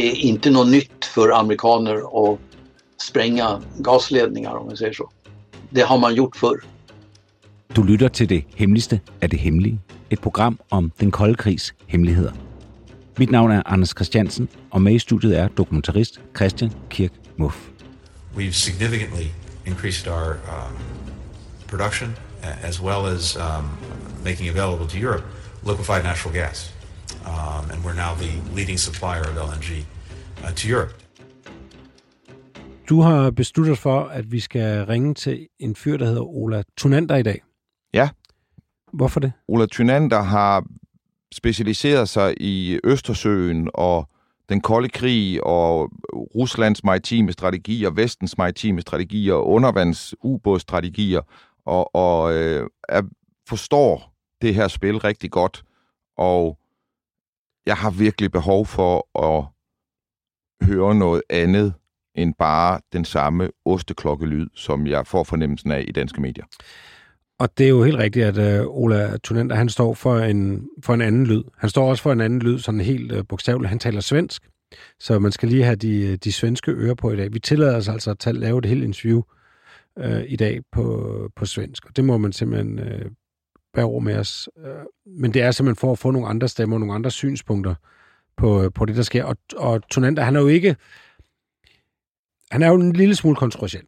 Det är inte något nytt för amerikaner att spränga gasledningar om man säger så. Det har man gjort förr. Du lytter til det hemmeligste af det hemmelige. Et program om den kolde krigs hemmeligheder. Mit navn er Anders Christiansen, og med i studiet er dokumentarist Christian Kirk Muff. We've significantly increased our um, production as well as um, making available to Europe liquefied natural gas. Um, and we're now the leading supplier of LNG uh, to Europe. Du har besluttet for, at vi skal ringe til en fyr, der hedder Ola Tunander i dag. Ja. Hvorfor det? Ola Tunander har specialiseret sig i Østersøen og den kolde krig og Ruslands maritime strategier, vestens maritime strategier, undervands ubådsstrategier og, og øh, er, forstår det her spil rigtig godt. Og jeg har virkelig behov for at høre noget andet end bare den samme osteklokkelyd, som jeg får fornemmelsen af i danske medier. Og det er jo helt rigtigt, at øh, Ola Tunander, han står for en, for en anden lyd. Han står også for en anden lyd, sådan helt øh, bogstaveligt. Han taler svensk, så man skal lige have de, øh, de svenske ører på i dag. Vi tillader os altså at tage, lave et helt interview øh, i dag på, på svensk, og det må man simpelthen øh, bære over med os. Øh, men det er simpelthen for at få nogle andre stemmer, nogle andre synspunkter på, øh, på det, der sker. Og, og Tunander, han er jo ikke... Han er jo en lille smule kontroversiel.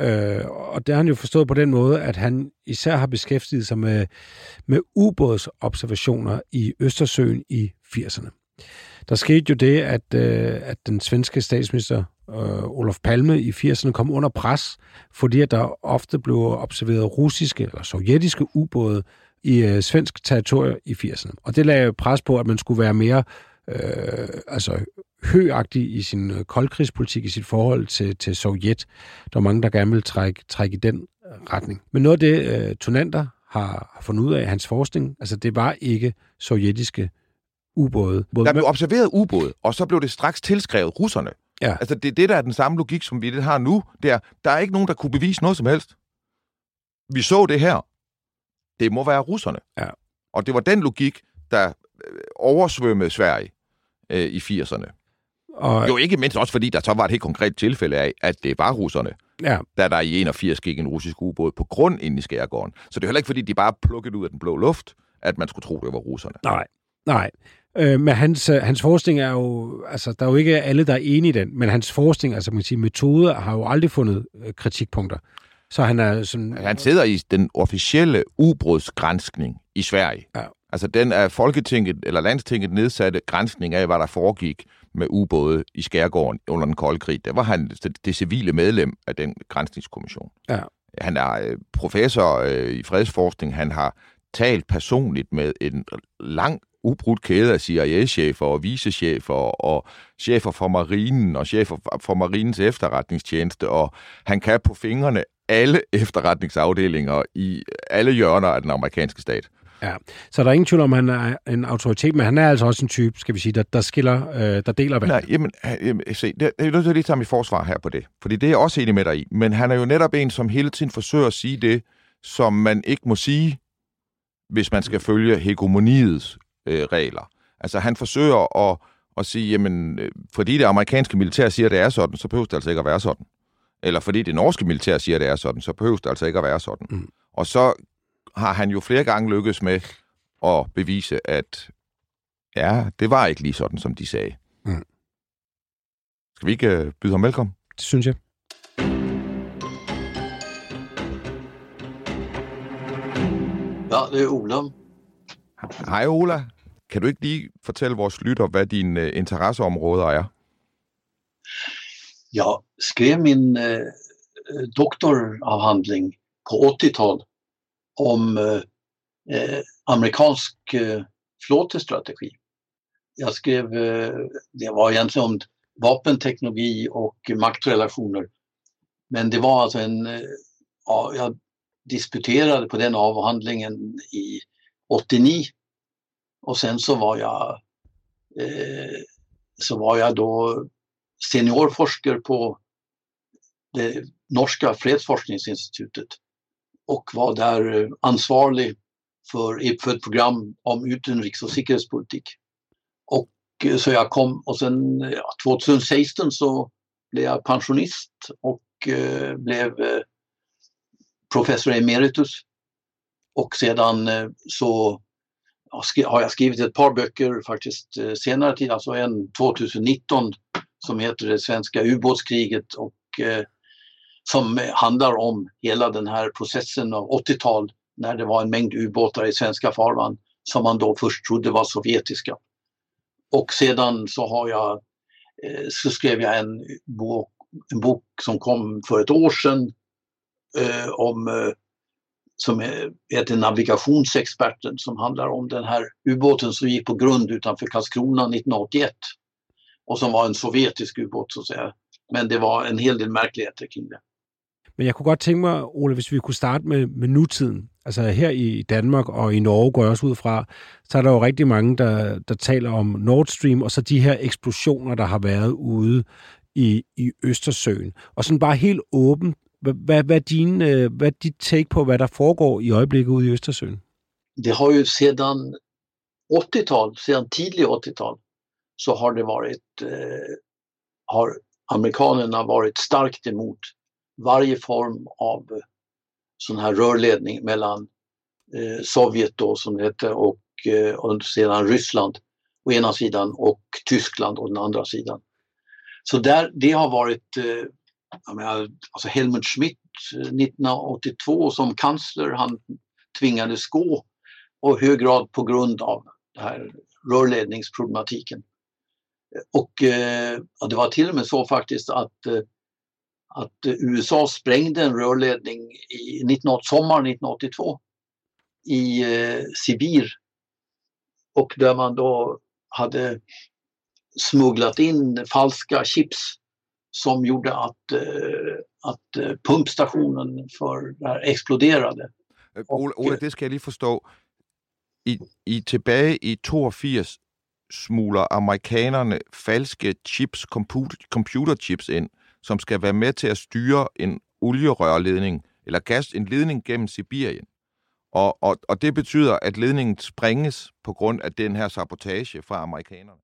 Øh, og det har han jo forstået på den måde, at han især har beskæftiget sig med, med ubådsobservationer i Østersøen i 80'erne. Der skete jo det, at, øh, at den svenske statsminister øh, Olof Palme i 80'erne kom under pres, fordi at der ofte blev observeret russiske eller sovjetiske ubåde i øh, svensk territorium i 80'erne. Og det lagde pres på, at man skulle være mere øh, altså høagtig i sin øh, koldkrigspolitik, i sit forhold til, til Sovjet. Der var mange, der gerne ville trække, trække i den øh, retning. Men noget af det, øh, Tonander har, har fundet ud af i hans forskning, altså det var ikke sovjetiske ubåde. Der blev observeret ubåde, og så blev det straks tilskrevet russerne. Ja. Altså det, det der er den samme logik, som vi det har nu, det er, der er ikke nogen, der kunne bevise noget som helst. Vi så det her. Det må være russerne. Ja. Og det var den logik, der oversvømmede Sverige øh, i 80'erne. Og... Jo ikke mindst også, fordi der så var et helt konkret tilfælde af, at det var russerne, ja. da der i 81 gik en russisk ubåd på grund ind i skærgården. Så det er heller ikke, fordi de bare plukkede ud af den blå luft, at man skulle tro, det var russerne. Nej, nej. Øh, men hans, hans forskning er jo, altså der er jo ikke alle, der er enige i den, men hans forskning, altså man kan sige, metoder har jo aldrig fundet øh, kritikpunkter. Så han er sådan... Han sidder i den officielle ubrudsgrænskning i Sverige. Ja. Altså den er Folketinget eller Landstinget nedsatte grænskning af, hvad der foregik med ubåde i Skærgården under den kolde krig. Der var han det civile medlem af den grænsningskommission. Ja. Han er professor i fredsforskning. Han har talt personligt med en lang ubrudt kæde af CIA-chefer og vicechefer og chefer for marinen og chefer for marinens efterretningstjeneste, og han kan på fingrene alle efterretningsafdelinger i alle hjørner af den amerikanske stat. Ja, så der er ingen tvivl om, at han er en autoritet, men han er altså også en type, skal vi sige, der, der skiller, øh, der deler vandet. Nej, jamen, jamen se, det, det er nødt til at lige tage mit forsvar her på det, fordi det er jeg også enig med dig i, men han er jo netop en, som hele tiden forsøger at sige det, som man ikke må sige, hvis man skal følge hegemoniets øh, regler. Altså, han forsøger at, at sige, jamen, fordi det amerikanske militær siger, at det er sådan, så behøver det altså ikke at være sådan. Eller fordi det norske militær siger, at det er sådan, så behøver det altså ikke at være sådan. Mm. Og så har han jo flere gange lykkes med at bevise, at ja, det var ikke lige sådan, som de sagde. Mm. Skal vi ikke uh, byde ham velkommen? Det synes jeg. Ja, det er Ola. Hej Ola. Kan du ikke lige fortælle vores lytter, hvad dine uh, interesseområder er? Jeg skrev min øh, øh doktorafhandling på 80-talet om øh, øh, amerikansk øh, flåtestrategi. Jag skrev, eh, det var egentligen om vapenteknologi och maktrelationer. Men det var alltså en, ja, jag disputerade på den avhandlingen i 89 och sen så var jag, eh, så var jag då seniorforskare på det norska fredsforskningsinstitutet och var där eh, ansvarig för, för ett program om utrikes och säkerhetspolitik. Och eh, så jag kom och sen ja, 2016 så blev jag pensionist och eh, blev eh, professor emeritus. Och sedan eh, så har jag skrivit ett par böcker faktiskt eh, senare tid, alltså en 2019 som heter Det svenska ubåtskriget och eh, som handlar om hela den här processen av 80-tal när det var en mängd ubåtar i svenska farvan som man då först trodde var sovjetiska. Och sedan så har jag, eh, så skrev jag en bok, en bok som kom för ett år sedan eh, om eh, som heter Navigationsexperten som handlar om den här ubåten som gick på grund utanför Karlskrona 1981 och som var en sovjetisk ubåt så att säga. Men det var en hel del märkligheter kring det. Men jeg kunne godt tænke mig, Ole, hvis vi kunne starte med, med nutiden. Altså her i Danmark og i Norge går jeg også ud fra, så er der jo rigtig mange, der, der taler om Nord Stream, og så de her eksplosioner, der har været ude i, i Østersøen. Og sådan bare helt åbent, hvad, hvad, hvad, din, øh, hvad er dit take på, hvad der foregår i øjeblikket ude i Østersøen? Det har jo siden 80-tal, siden tidlig 80-tal, så har det varit, eh, har amerikanerna varit starkt emot varje form av øh, sån här rörledning mellan eh, Sovjet då som det hette och, eh, och sedan Ryssland å ena sidan och Tyskland å den andra sidan. Så där, det har varit, eh, jag menar, alltså Helmut Schmidt eh, 1982 som kansler, han tvingades gå och hög grad på grund av det här rörledningsproblematiken. Eh, och eh, det var till och med så faktiskt att eh, att USA sprängde en rörledning i 19, sommaren 1982 i eh, Sibir och där man då hade smugglat in falska chips som gjorde att, eh, att eh, pumpstationen för det här exploderade. Ole, Ole, det skal jeg lige forstå. I, I tilbage i 82 smugler amerikanerne falske chips, computer, computerchips ind som skal være med til at styre en olierørledning eller gas, en ledning gennem Sibirien. Og, og, og det betyder, at ledningen sprænges på grund af den her sabotage fra amerikanerne.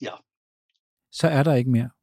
Ja. Så er der ikke mere